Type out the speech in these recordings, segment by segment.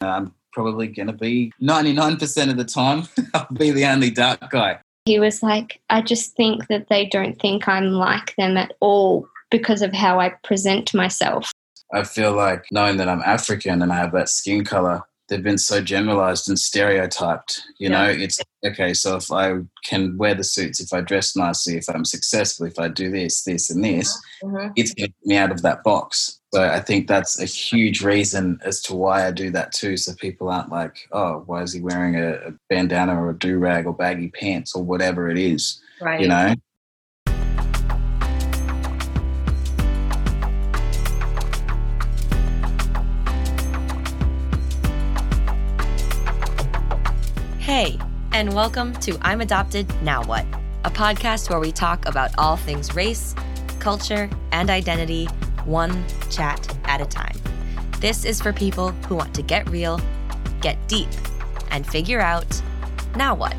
I'm probably going to be 99% of the time, I'll be the only dark guy. He was like, I just think that they don't think I'm like them at all because of how I present myself. I feel like knowing that I'm African and I have that skin color, they've been so generalized and stereotyped. You yeah. know, it's okay. So if I can wear the suits, if I dress nicely, if I'm successful, if I do this, this, and this, mm-hmm. it's getting me out of that box. So I think that's a huge reason as to why I do that too. So people aren't like, oh, why is he wearing a, a bandana or a do rag or baggy pants or whatever it is? Right. You know? Hey, and welcome to I'm Adopted Now What, a podcast where we talk about all things race, culture, and identity, one chat at a time. This is for people who want to get real, get deep, and figure out now what.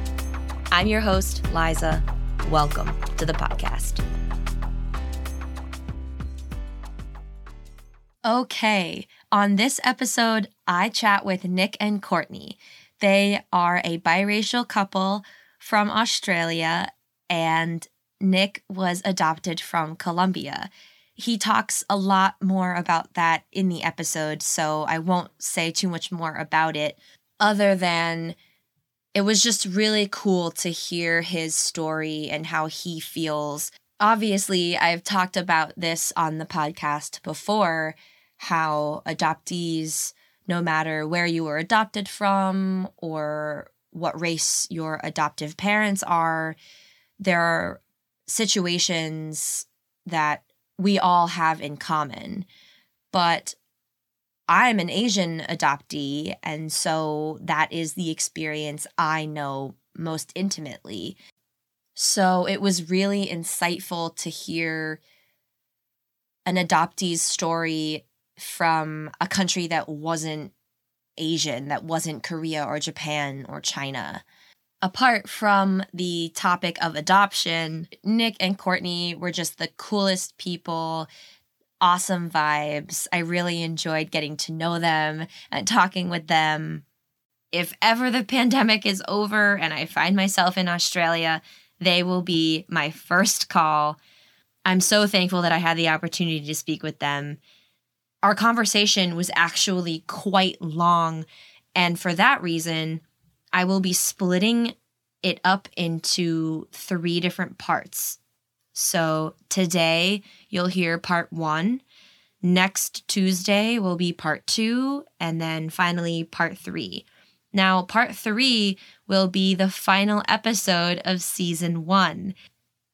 I'm your host, Liza. Welcome to the podcast. Okay, on this episode, I chat with Nick and Courtney. They are a biracial couple from Australia, and Nick was adopted from Colombia. He talks a lot more about that in the episode, so I won't say too much more about it, other than it was just really cool to hear his story and how he feels. Obviously, I've talked about this on the podcast before how adoptees no matter where you were adopted from or what race your adoptive parents are, there are situations that we all have in common. But I'm an Asian adoptee, and so that is the experience I know most intimately. So it was really insightful to hear an adoptee's story from a country that wasn't Asian, that wasn't Korea or Japan or China. Apart from the topic of adoption, Nick and Courtney were just the coolest people, awesome vibes. I really enjoyed getting to know them and talking with them. If ever the pandemic is over and I find myself in Australia, they will be my first call. I'm so thankful that I had the opportunity to speak with them our conversation was actually quite long. And for that reason, I will be splitting it up into three different parts. So today you'll hear part one. Next Tuesday will be part two. And then finally, part three. Now, part three will be the final episode of season one.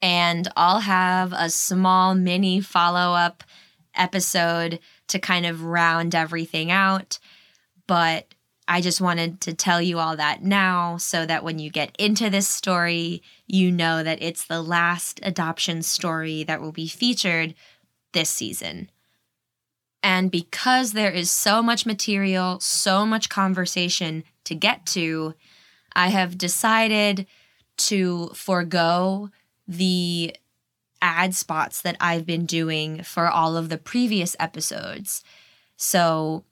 And I'll have a small mini follow up episode to kind of round everything out. But I just wanted to tell you all that now so that when you get into this story, you know that it's the last adoption story that will be featured this season. And because there is so much material, so much conversation to get to, I have decided to forego the ad spots that I've been doing for all of the previous episodes. So,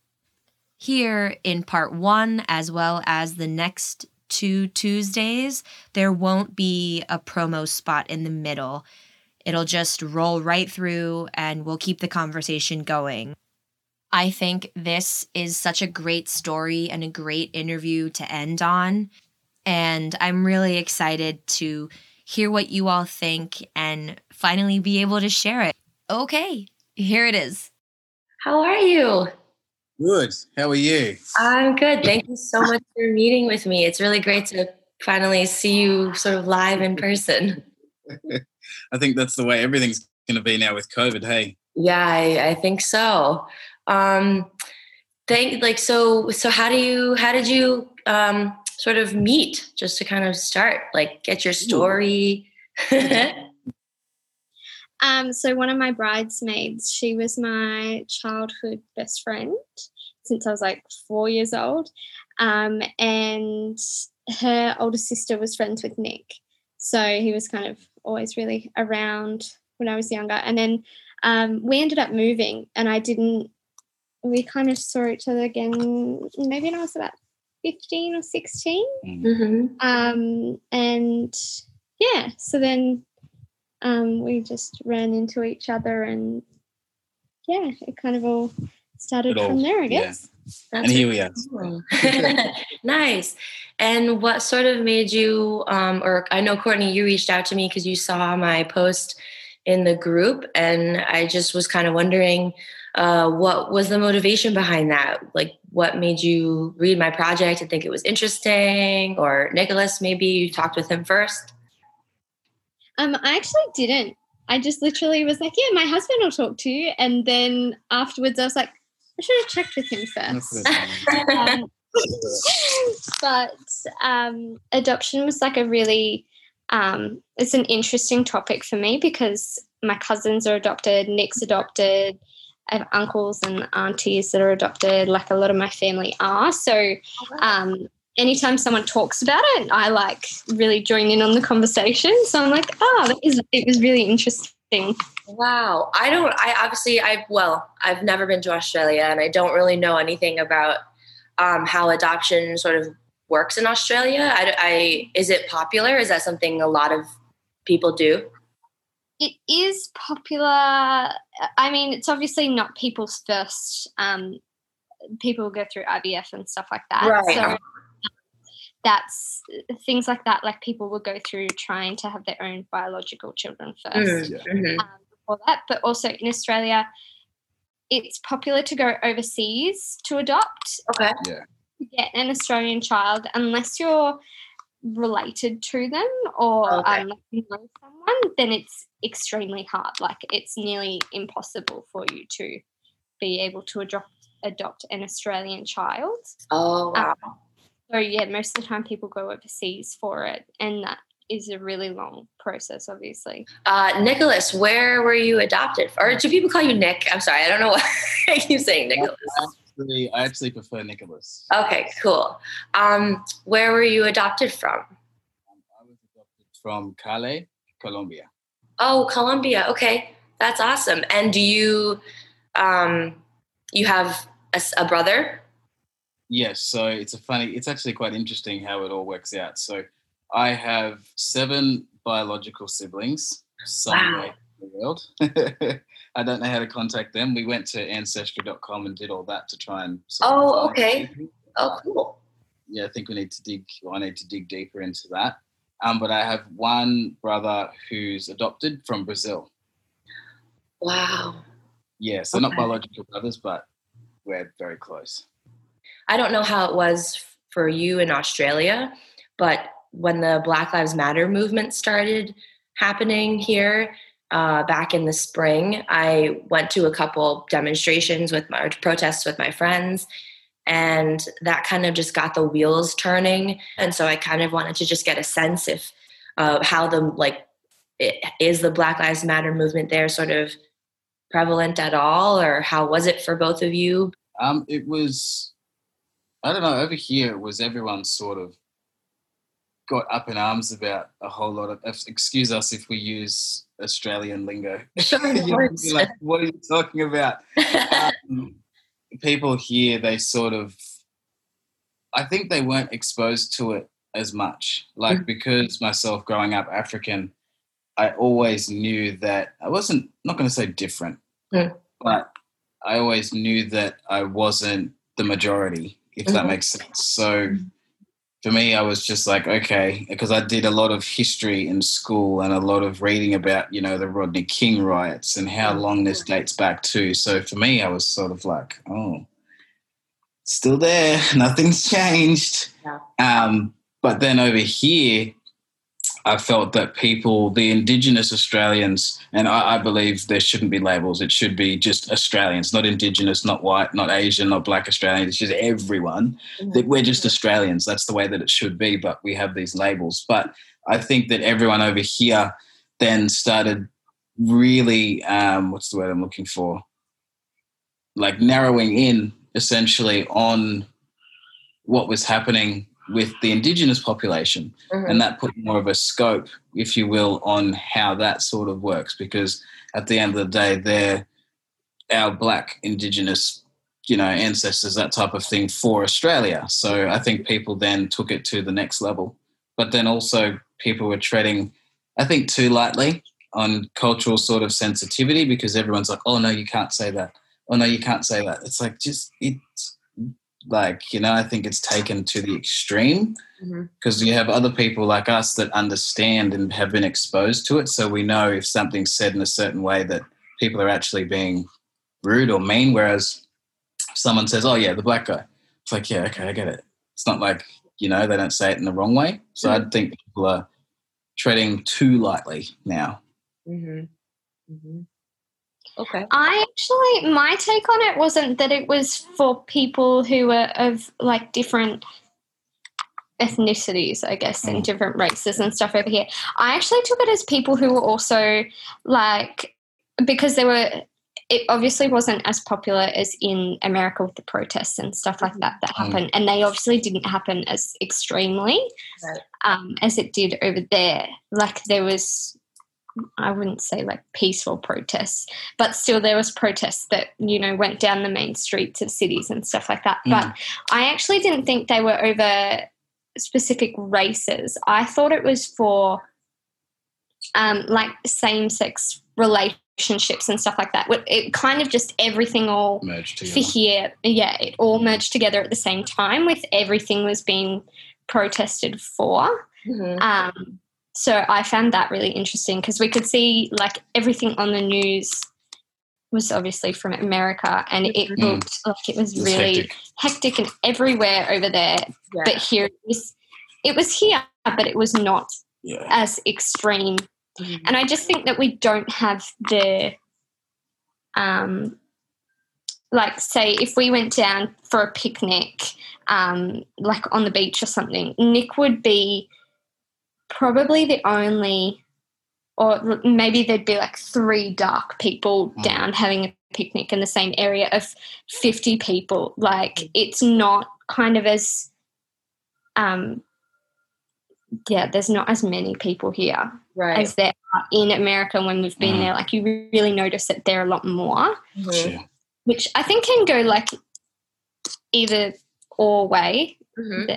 here in part one, as well as the next two Tuesdays, there won't be a promo spot in the middle. It'll just roll right through and we'll keep the conversation going. I think this is such a great story and a great interview to end on. And I'm really excited to hear what you all think and finally be able to share it. Okay, here it is. How are you? Good. How are you? I'm good. Thank you so much for meeting with me. It's really great to finally see you sort of live in person. I think that's the way everything's going to be now with COVID. Hey. Yeah, I, I think so. Um, thank like so. So how do you? How did you um, sort of meet? Just to kind of start, like get your story. Um, so one of my bridesmaids, she was my childhood best friend since I was like four years old. Um, and her older sister was friends with Nick. So he was kind of always really around when I was younger. And then um, we ended up moving, and I didn't we kind of saw each other again maybe when I was about 15 or 16. Mm-hmm. Um, and yeah, so then um, we just ran into each other and yeah, it kind of all started all- from there, I yeah. guess. and here we are. Cool. nice. And what sort of made you, um, or I know Courtney, you reached out to me because you saw my post in the group, and I just was kind of wondering uh, what was the motivation behind that? Like, what made you read my project and think it was interesting? Or Nicholas, maybe you talked with him first? Um, I actually didn't. I just literally was like, yeah, my husband will talk to you. And then afterwards, I was like, I should have checked with him first. Um, but um, adoption was like a really um, it's an interesting topic for me because my cousins are adopted nick's adopted i have uncles and aunties that are adopted like a lot of my family are so um, anytime someone talks about it i like really join in on the conversation so i'm like oh that is it was really interesting Wow. I don't, I obviously, I, well, I've never been to Australia and I don't really know anything about um, how adoption sort of works in Australia. I, I, is it popular? Is that something a lot of people do? It is popular i mean it's obviously not people's first um, people go through ivf and stuff like that Right. so that's things like that like people will go through trying to have their own biological children first Mm-hmm. um, before that but also in australia it's popular to go overseas to adopt Okay. to get an australian child unless you're related to them or Okay. um, like you know someone then it's extremely hard like it's nearly impossible for you to be able to adopt adopt an australian child Oh, wow. so yeah most of the time people go overseas for it and that is a really long process obviously Uh, Nicholas, where were you adopted? Or do people call you Nick? I'm sorry. I don't know why I keep saying Nicholas. Actually, I actually prefer Nicholas. Okay, cool. Um, where were you adopted from? Um, I was adopted from Cali, Colombia. Oh, Colombia. Okay, that's awesome. And do you, um, you have a brother? Yes, so it's a funny, it's actually quite interesting how it all works out. So I have seven biological siblings somewhere in the world. I don't know how to contact them. We went to ancestry.com and did all that to try and. Oh, okay. Oh, cool. Yeah, I think we need to dig, well, I need to dig deeper into that. Um, but I have one brother who's adopted from Brazil. Wow. Yeah, so not biological brothers, but we're very close. I don't know how it was for you in Australia, but when the Black Lives Matter movement started happening here uh, back in the spring, I went to a couple demonstrations with my protests with my friends, and that kind of just got the wheels turning. And so I kind of wanted to just get a sense if uh, how the like i- is the Black Lives Matter movement there sort of prevalent at all, or how was it for both of you? Um, it was, I don't know, over here it was everyone sort of got up in arms about a whole lot of, excuse us if we use Australian lingo. Sure, like, what are you talking about? Um, people here, they sort of, I think they weren't exposed to it as much. Like, Mhm. because myself growing up African, I always knew that I wasn't, not going to say different, Mm. but I always knew that I wasn't the majority, if that Mhm. makes sense. So for me, I was just like, okay, because I did a lot of history in school and a lot of reading about, you know, the Rodney King riots and how long this dates back to. So for me, I was sort of like, oh, still there, nothing's changed. Yeah. Um, but then over here, I felt that people, the Indigenous Australians, and I, I believe there shouldn't be labels. It should be just Australians, not Indigenous, not white, not Asian, not Black Australians. It's just everyone. That we're just Australians. That's the way that it should be. But we have these labels. But I think that everyone over here then started really, um, what's the word I'm looking for? Like narrowing in essentially on what was happening with the Indigenous population Mhm. and that put more of a scope, if you will, on how that sort of works. Because at the end of the day, they're our black indigenous you know, ancestors, that type of thing for Australia. So I think people then took it to the next level. But then also people were treading, I think, too lightly on cultural sort of sensitivity because everyone's like, oh no, you can't say that. Oh no, you can't say that. It's like just it's like you know i think it's taken to the extreme because mm-hmm. you have other people like us that understand and have been exposed to it so we know if something's said in a certain way that people are actually being rude or mean whereas someone says oh yeah the black guy it's like yeah okay i get it it's not like you know they don't say it in the wrong way so mm-hmm. i think people are treading too lightly now mm-hmm. Mm-hmm. Okay. I actually, my take on it wasn't that it was for people who were of like different ethnicities, I guess, and mm. different races and stuff over here. I actually took it as people who were also like, because they were, it obviously wasn't as popular as in America with the protests and stuff like that that mm. happened. And they obviously didn't happen as extremely right. um, as it did over there. Like there was I wouldn't say like peaceful protests, but still there was protests that you know went down the main streets of cities and stuff like that. Mm. But I actually didn't think they were over specific races. I thought it was for um, like same sex relationships and stuff like that. It kind of just everything all for here. Yeah, it all merged together at the same time with everything was being protested for. Mm-hmm. Um, so I found that really interesting because we could see like everything on the news was obviously from America and it mm. looked like it was, it was really hectic. hectic. and everywhere over there. Yeah. But here it was, it was here, but it was not yeah. as extreme. Mm. And I just think that we don't have the, um, like say if we went down for a picnic, um, like on the beach or something, Nick would be probably the only, or maybe there'd be like three dark people mm. down having a picnic in the same area of 50 people. Like it's not kind of as, um, yeah, there's not as many people here right. as there are in America when we've been mm. there. Like you really notice that there are a lot more, mm-hmm. which I think can go like either or way. Mm-hmm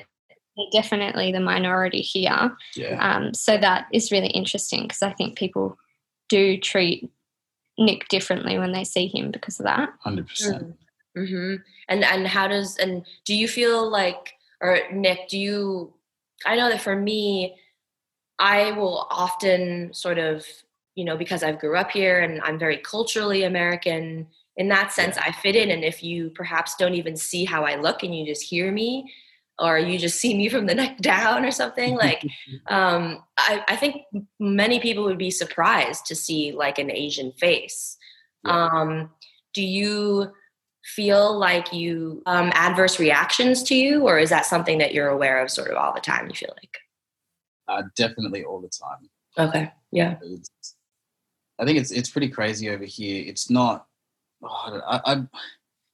definitely the minority here. Yeah. Um, so that is really interesting because I think people do treat Nick differently when they see him because of that. Hundred percent. Mm-hmm. And and how does and do you feel like or Nick? Do you? I know that for me, I will often sort of you know because I've grew up here and I'm very culturally American. In that sense, yeah. I fit in, and if you perhaps don't even see how I look and you just hear me, or you just see me from the neck down or something like um, I, I, think many people would be surprised to see like an asian face. Yeah. um, do you feel like you um, adverse reactions to you or is that something that you're aware of sort of all the time you feel like? Uh, definitely all the time. Okay yeah. I think it's it's pretty crazy over here. It's not oh, I, I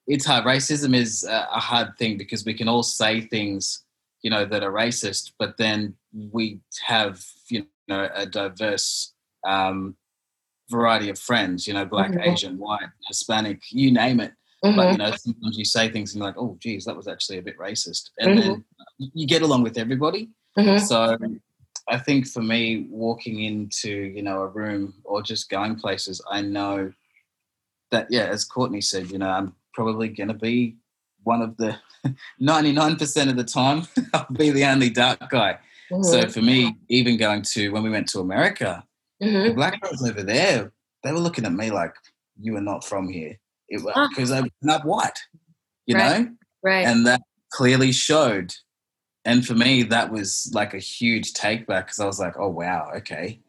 it's hard. Racism is a hard thing because we can all say things, you know, that are racist, but then we have, you know, a diverse um, variety of friends. You know, black, mm-hmm. Asian, white, Hispanic, you name it. Mm-hmm. But you know, sometimes you say things and you're like, "Oh, geez, that was actually a bit racist," and mm-hmm. then you get along with everybody. Mm-hmm. So, I think for me, walking into you know a room or just going places, I know that yeah, as Courtney said, you know, I'm probably going to be one of the 99% of the time, I'll be the only dark guy. Mm-hmm. So for me, even going to when we went to America, mm-hmm. the black guys over there, they were looking at me like, you are not from here. It was because ah. I'm not white, you right. know? Right. And that clearly showed. And for me, that was like a huge take back because I was like, oh, wow, okay.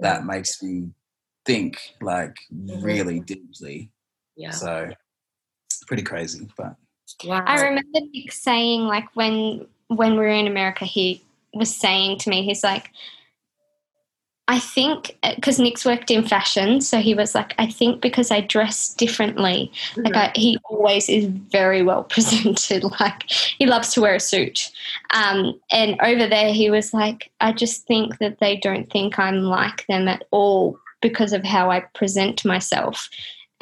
That makes me think like mm-hmm. really deeply. Yeah. So pretty crazy. But wow. I remember Nick saying like when when we were in America, he was saying to me, he's like, I think because Nick's worked in fashion, so he was like, I think because I dress differently, mm-hmm. like I, he always is very well presented. Like he loves to wear a suit, um, and over there he was like, I just think that they don't think I'm like them at all because of how I present myself,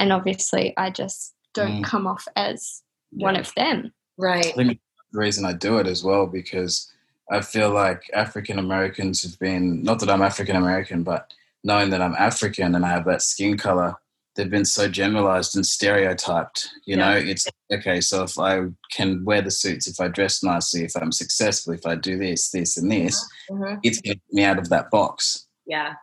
and obviously I just don't mm. come off as one of them. Right. I think the reason I do it as well because I feel like African Americans have been not that I'm African American, but knowing that I'm African and I have that skin color, they've been so generalized and stereotyped. You Yeah. know, it's okay. So if I can wear the suits, if I dress nicely, if I'm successful, if I do this, this, and this, Mhm. it's getting me out of that box. Yeah.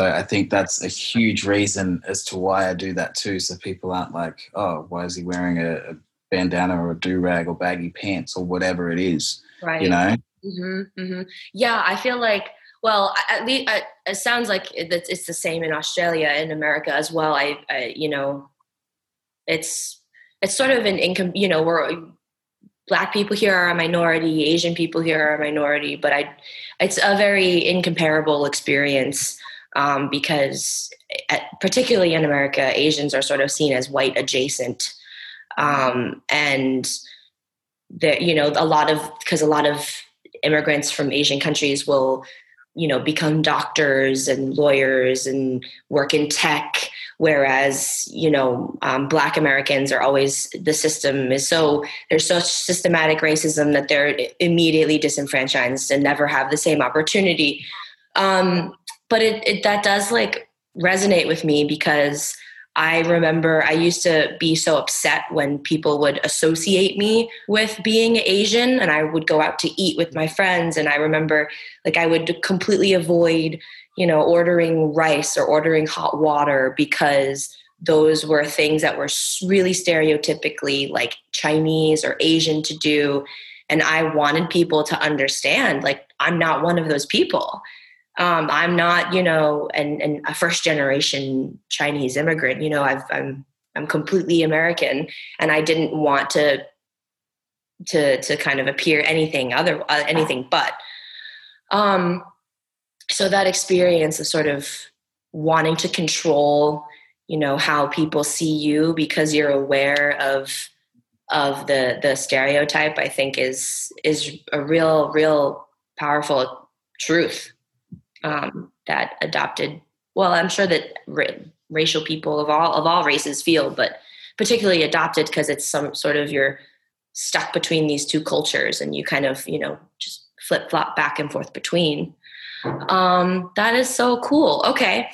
So I think that's a huge reason as to why I do that too. So people aren't like, oh, why is he wearing a, a bandana or a do rag or baggy pants or whatever it is, Right. you know? hmm hmm Yeah, I feel like. Well, at least it sounds like it's it's the same in Australia and America as well. I, I you know, it's it's sort of an income. You know, we're black people here are a minority, Asian people here are a minority, but I, it's a very incomparable experience um, because, at, particularly in America, Asians are sort of seen as white adjacent, um, and that you know a lot of because a lot of immigrants from Asian countries will you know become doctors and lawyers and work in tech whereas you know um, black americans are always the system is so there's such systematic racism that they're immediately disenfranchised and never have the same opportunity. Um, but it, it that does like resonate with me because I remember I used to be so upset when people would associate me with being Asian and I would go out to eat with my friends. And I remember like I would completely avoid, you know, ordering rice or ordering hot water because those were things that were really stereotypically like Chinese or Asian to do. And I wanted people to understand like I'm not one of those people um, I'm not, you know, and and a first generation Chinese immigrant. You know, I've, I'm I'm completely American, and I didn't want to to to kind of appear anything other uh, anything but. Um, so that experience of sort of wanting to control, you know, how people see you because you're aware of of the the stereotype, I think is is a real real powerful truth um, that adopted well i'm sure that ra- racial people of all of all races feel but particularly adopted because it's some sort of you're stuck between these two cultures and you kind of you know just flip flop back and forth between. Um, that is so cool. Okay.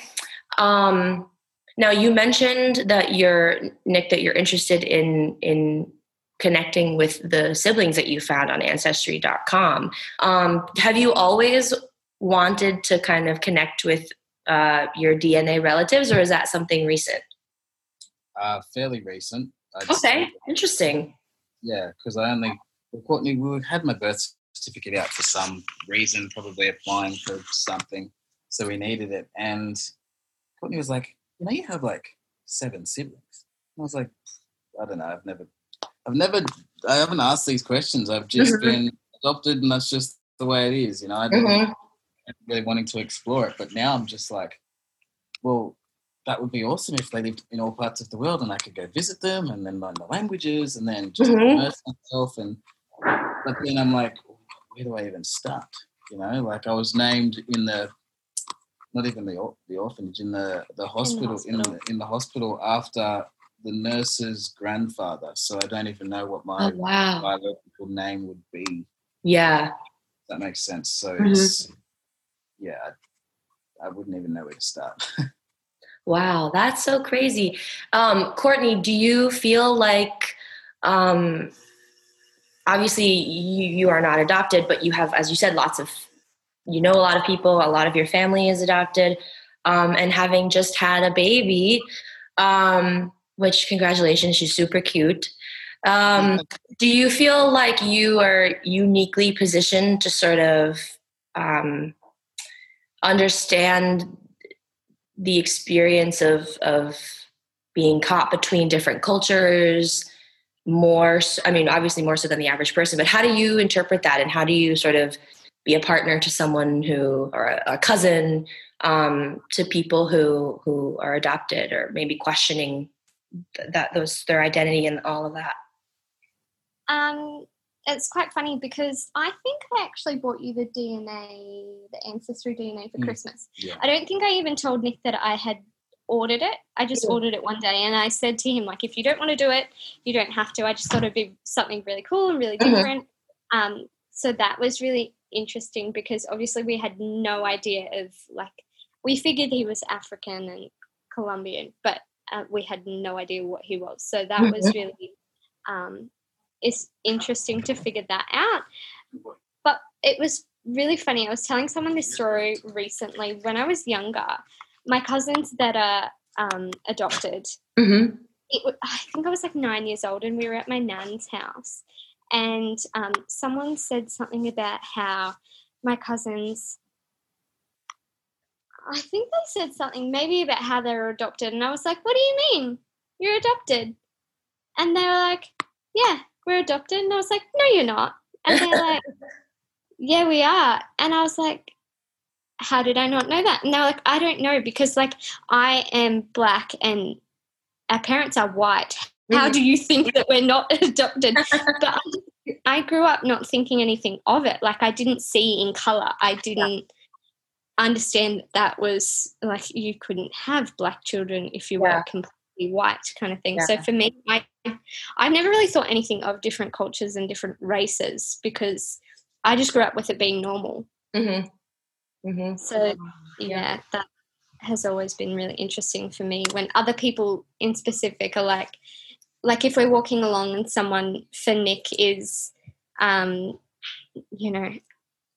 Um, now you mentioned that you're nick that you're interested in in connecting with the siblings that you found on ancestry.com um, have you always wanted to kind of connect with uh, your DNA relatives, or is that something recent? Uh, fairly recent. I'd Okay, say. interesting. Yeah, because I only, well, Courtney, we had my birth certificate out for some reason, probably applying for something. So we needed it. And Courtney was like, you know, you have like seven siblings. And I was like, I don't know. I've never, I've never, I haven't asked these questions. I've just Mhm. been adopted and that's just the way it is. You know, I didn't Mhm. Really wanting to explore it. But now I'm just like, well, that would be awesome if they lived in all parts of the world and I could go visit them and then learn the languages and then just Mhm. immerse myself. And but then I'm like, where do I even start? You know, like I was named in the not even the the orphanage in the the hospital in the, hospital. in the hospital after the nurse's grandfather. So I don't even know what my Oh, wow. biological name would be. Yeah. That makes sense. So Mhm. it's yeah, I, I wouldn't even know where to start. Wow. That's so crazy. Um, Courtney, do you feel like, um, obviously, you, you are not adopted, but you have, as you said, lots of, you know, a lot of people, a lot of your family is adopted. Um, and having just had a baby, um, which congratulations, she's super cute. Um, do you feel like you are uniquely positioned to sort of um, understand the experience of of being caught between different cultures more i mean obviously more so than the average person but how do you interpret that? And how do you sort of be a partner to someone who or a, a cousin um, to people who who are adopted or maybe questioning th- that those their identity and all of that? Um, it's quite funny because I think I actually bought you the DNA, the ancestry DNA for Mm. Christmas. yeah. I don't think I even told Nick that I had ordered it. I just Yeah. ordered it one day and I said to him, like, if you don't want to do it, you don't have to. I just thought it'd be something really cool and really Mhm. different. Um, so that was really interesting because obviously we had no idea of like we figured he was African and Colombian, but uh, we had no idea what he was. So that was really um, it's interesting to figure that out. But it was really funny. I was telling someone this story recently. When I was younger, my cousins that are um, adopted, Mm-hmm. it, I think I was like nine years old, and we were at my nan's house, and um, someone said something about how my cousins. I think they said something maybe about how they were adopted, and I was like, "What do you mean you're adopted?" And they were like, "Yeah, we're adopted," and I was like, "No, you're not." And they're like, "Yeah, we are," and I was like, "How did I not know that?" And they were like, "I don't know because like I am black and our parents are white. How do you think that we're not adopted? but I, grew up not thinking anything of it. Like I didn't see in color. I didn't understand that, that was like you couldn't have black children if you Yeah. were completely white, kind of thing. So for me, I I've never really thought anything of different cultures and different races because I just grew up with it being normal. Mm-hmm. Mm-hmm. So yeah, that has always been really interesting for me when other people in specific are like like if we're walking along and someone for Nick is um you know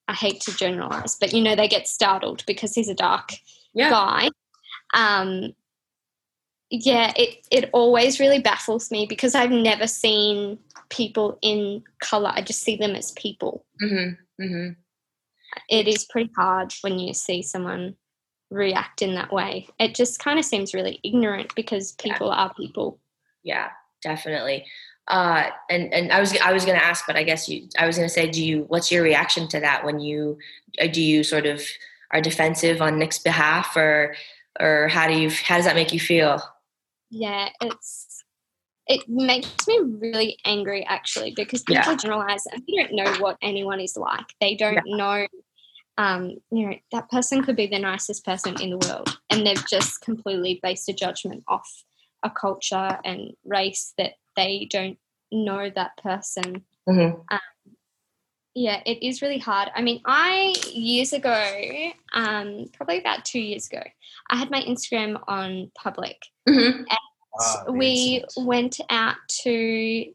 I hate to generalize but you know they get startled because he's a dark Yeah. guy um yeah it it always really baffles me because I've never seen people in color I just see them as people Mm-hmm. Mm-hmm. it is pretty hard when you see someone react in that way. It just kind of seems really ignorant because Yeah. people are people. Yeah, definitely. Uh, and and I was I was going to ask, but I guess you I was going to say, do you? What's your reaction to that when you uh, do you sort of are defensive on Nick's behalf, or or how do you how does that make you feel? Yeah, it's it makes me really angry actually because people Yeah. generalize and they don't know what anyone is like. They don't know um, you know, that person could be the nicest person in the world and they've just completely based a judgment off a culture and race that they don't know that person Mm-hmm. Yeah, it is really hard. I mean, I years ago, um, probably about two years ago, I had my Instagram on public. Mm-hmm. The we incident. went out to,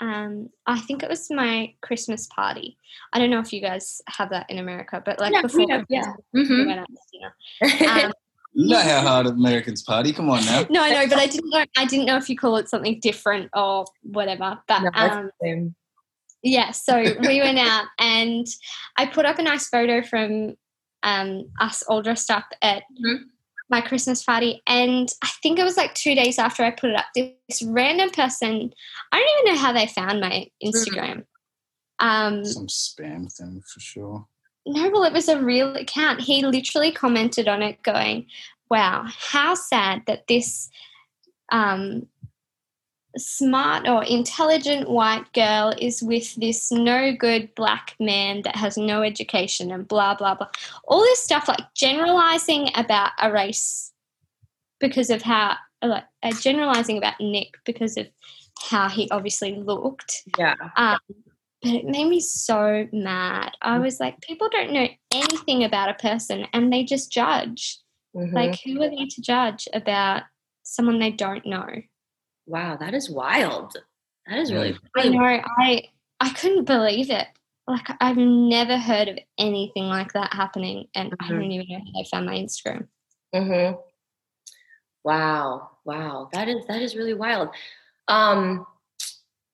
um, I think it was my Christmas party. I don't know if you guys have that in America, but like Yeah, before we have, yeah. Christmas, Mm-hmm. went out to dinner. Um, You know how hard Americans party. Come on now. no, I know, but I didn't know. I didn't know if you call it something different or whatever. But No, um, the same. Yeah so we went out and i put up a nice photo from um, us all dressed up at Mhm. my christmas party and i think it was like two days after i put it up this random person i don't even know how they found my instagram um, Some spam thing for sure. no well it was a real account he literally commented on it going wow how sad that this um, smart or intelligent white girl is with this no good black man that has no education and blah blah blah. All this stuff like generalizing about a race because of how like uh, generalizing about nick because of how he obviously looked. Yeah. um, but it made me so mad. I was like people don't know anything about a person and they just judge. Mhm. like who are they to judge about someone they don't know wow, that is wild. That is really. I know. I I couldn't believe it. Like I've never heard of anything like that happening, and I Mhm. don't even know how they found my Instagram. Mm-hmm. Wow, wow, that is that is really wild. Um,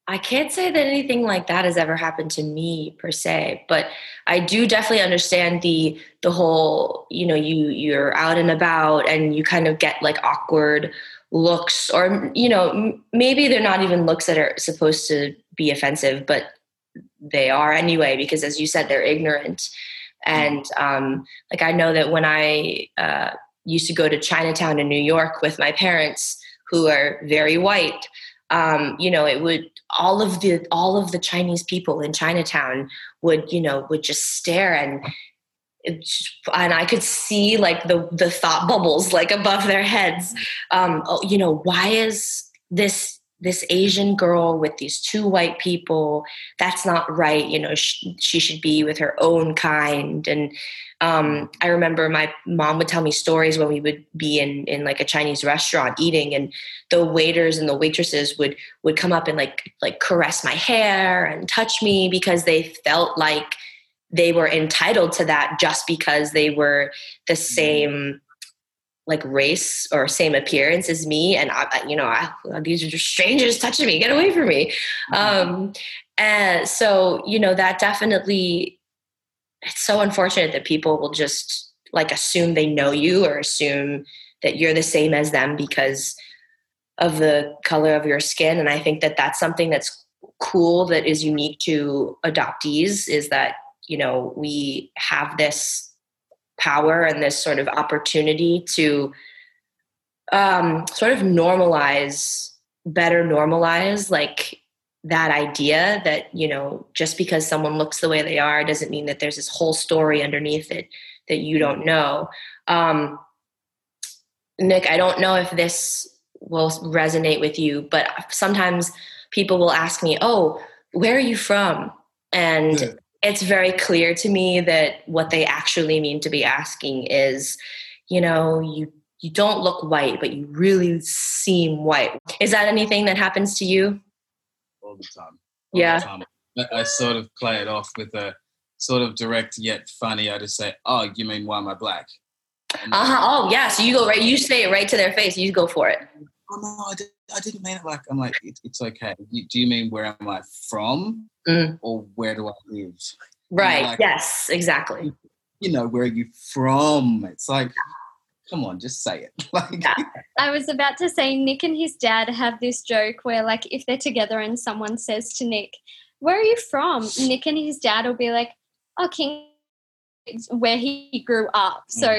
I can't say that anything like that has ever happened to me per se, but I do definitely understand the the whole. You know, you you're out and about, and you kind of get like awkward looks, or you know, m- maybe they're not even looks that are supposed to be offensive, but they are anyway because, as you said, they're ignorant. And um, like I know that when I uh, used to go to Chinatown in New York with my parents, who are very white. Um, you know, it would all of the all of the Chinese people in Chinatown would you know would just stare and and I could see like the the thought bubbles like above their heads. Um, oh, you know, why is this this Asian girl with these two white people? That's not right. You know, sh- she should be with her own kind. And um, I remember my mom would tell me stories when we would be in in like a Chinese restaurant eating, and the waiters and the waitresses would would come up and like like caress my hair and touch me because they felt like they were entitled to that just because they were the mm-hmm. same like race or same appearance as me and I, you know I, these are just strangers touching me. Get away from me. Mm-hmm. um, and so you know that definitely it's so unfortunate that people will just like assume they know you or assume that you're the same as them because of the color of your skin. And i think that that's something that's cool that is unique to adoptees is that you know we have this power and this sort of opportunity to um, sort of normalize better normalize like that idea that you know just because someone looks the way they are doesn't mean that there's this whole story underneath it that you don't know. Um, nick i don't know if this will resonate with you but sometimes people will ask me oh where are you from? And yeah it's very clear to me that what they actually mean to be asking is, you know, you you don't look white, but you really seem white. Is that anything that happens to you? All the time. All yeah. The time. I sort of play it off with a sort of direct yet funny. I just say, "Oh, you mean why am I black?" Uh huh. Oh, yeah. So you go right. You say it right to their face. You go for it. Oh no, I, did, I didn't mean it like. I'm like, it, it's okay. You, do you mean where am I from? mm. or where do I live? Right. Like, yes, exactly. You know, where are you from? It's like, come on, just say it. like, yeah. I was about to say, Nick and his dad have this joke where, like, if they're together and someone says to Nick, "Where are you from?" Nick and his dad will be like, "Oh, King." Where he grew up. Mm. So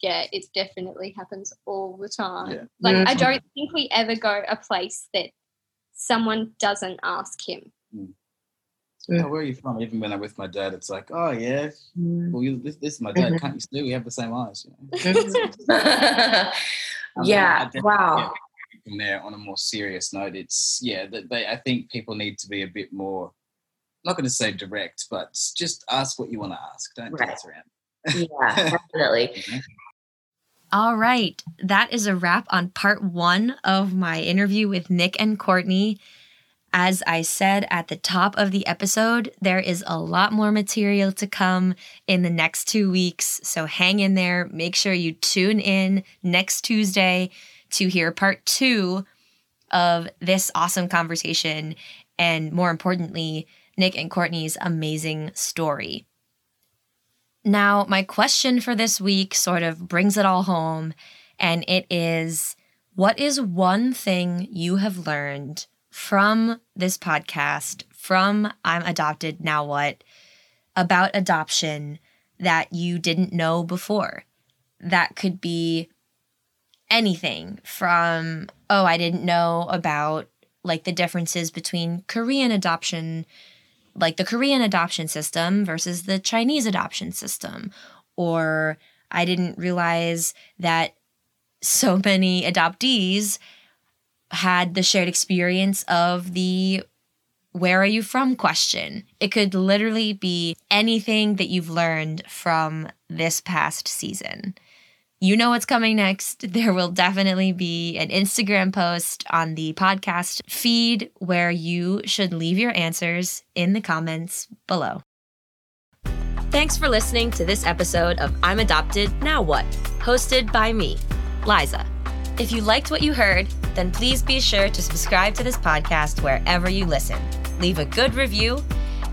yeah, it definitely happens all the time. Yeah. Like mm-hmm. I don't think we ever go a place that someone doesn't ask him. Mm yeah. oh, where are you from? Even when I'm with my dad, it's like, oh yeah, mm. well, you, this, this, is my dad. Mm-hmm. Can't you see we have the same eyes? You know? yeah. wow. From there, on a more serious note, it's yeah. That they, I think people need to be a bit more. I'm not going to say direct, but just ask what you want to ask. Don't right. dance around. yeah, definitely. All right. That is a wrap on part one of my interview with Nick and Courtney. As I said at the top of the episode, there is a lot more material to come in the next two weeks. So hang in there. Make sure you tune in next Tuesday to hear part two of this awesome conversation. And more importantly, Nick and Courtney's amazing story. Now, my question for this week sort of brings it all home, and it is what is one thing you have learned from this podcast, from I'm Adopted Now What, about adoption that you didn't know before. That could be anything from, oh, I didn't know about like the differences between Korean adoption, like the Korean adoption system versus the Chinese adoption system. Or I didn't realize that so many adoptees had the shared experience of the where are you from question. It could literally be anything that you've learned from this past season. You know what's coming next. There will definitely be an Instagram post on the podcast feed where you should leave your answers in the comments below. Thanks for listening to this episode of I'm Adopted Now What, hosted by me, Liza. If you liked what you heard, then please be sure to subscribe to this podcast wherever you listen, leave a good review,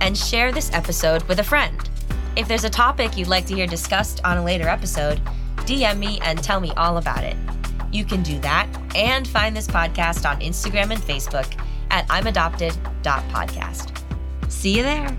and share this episode with a friend. If there's a topic you'd like to hear discussed on a later episode, DM me and tell me all about it. You can do that and find this podcast on Instagram and Facebook at Podcast. See you there.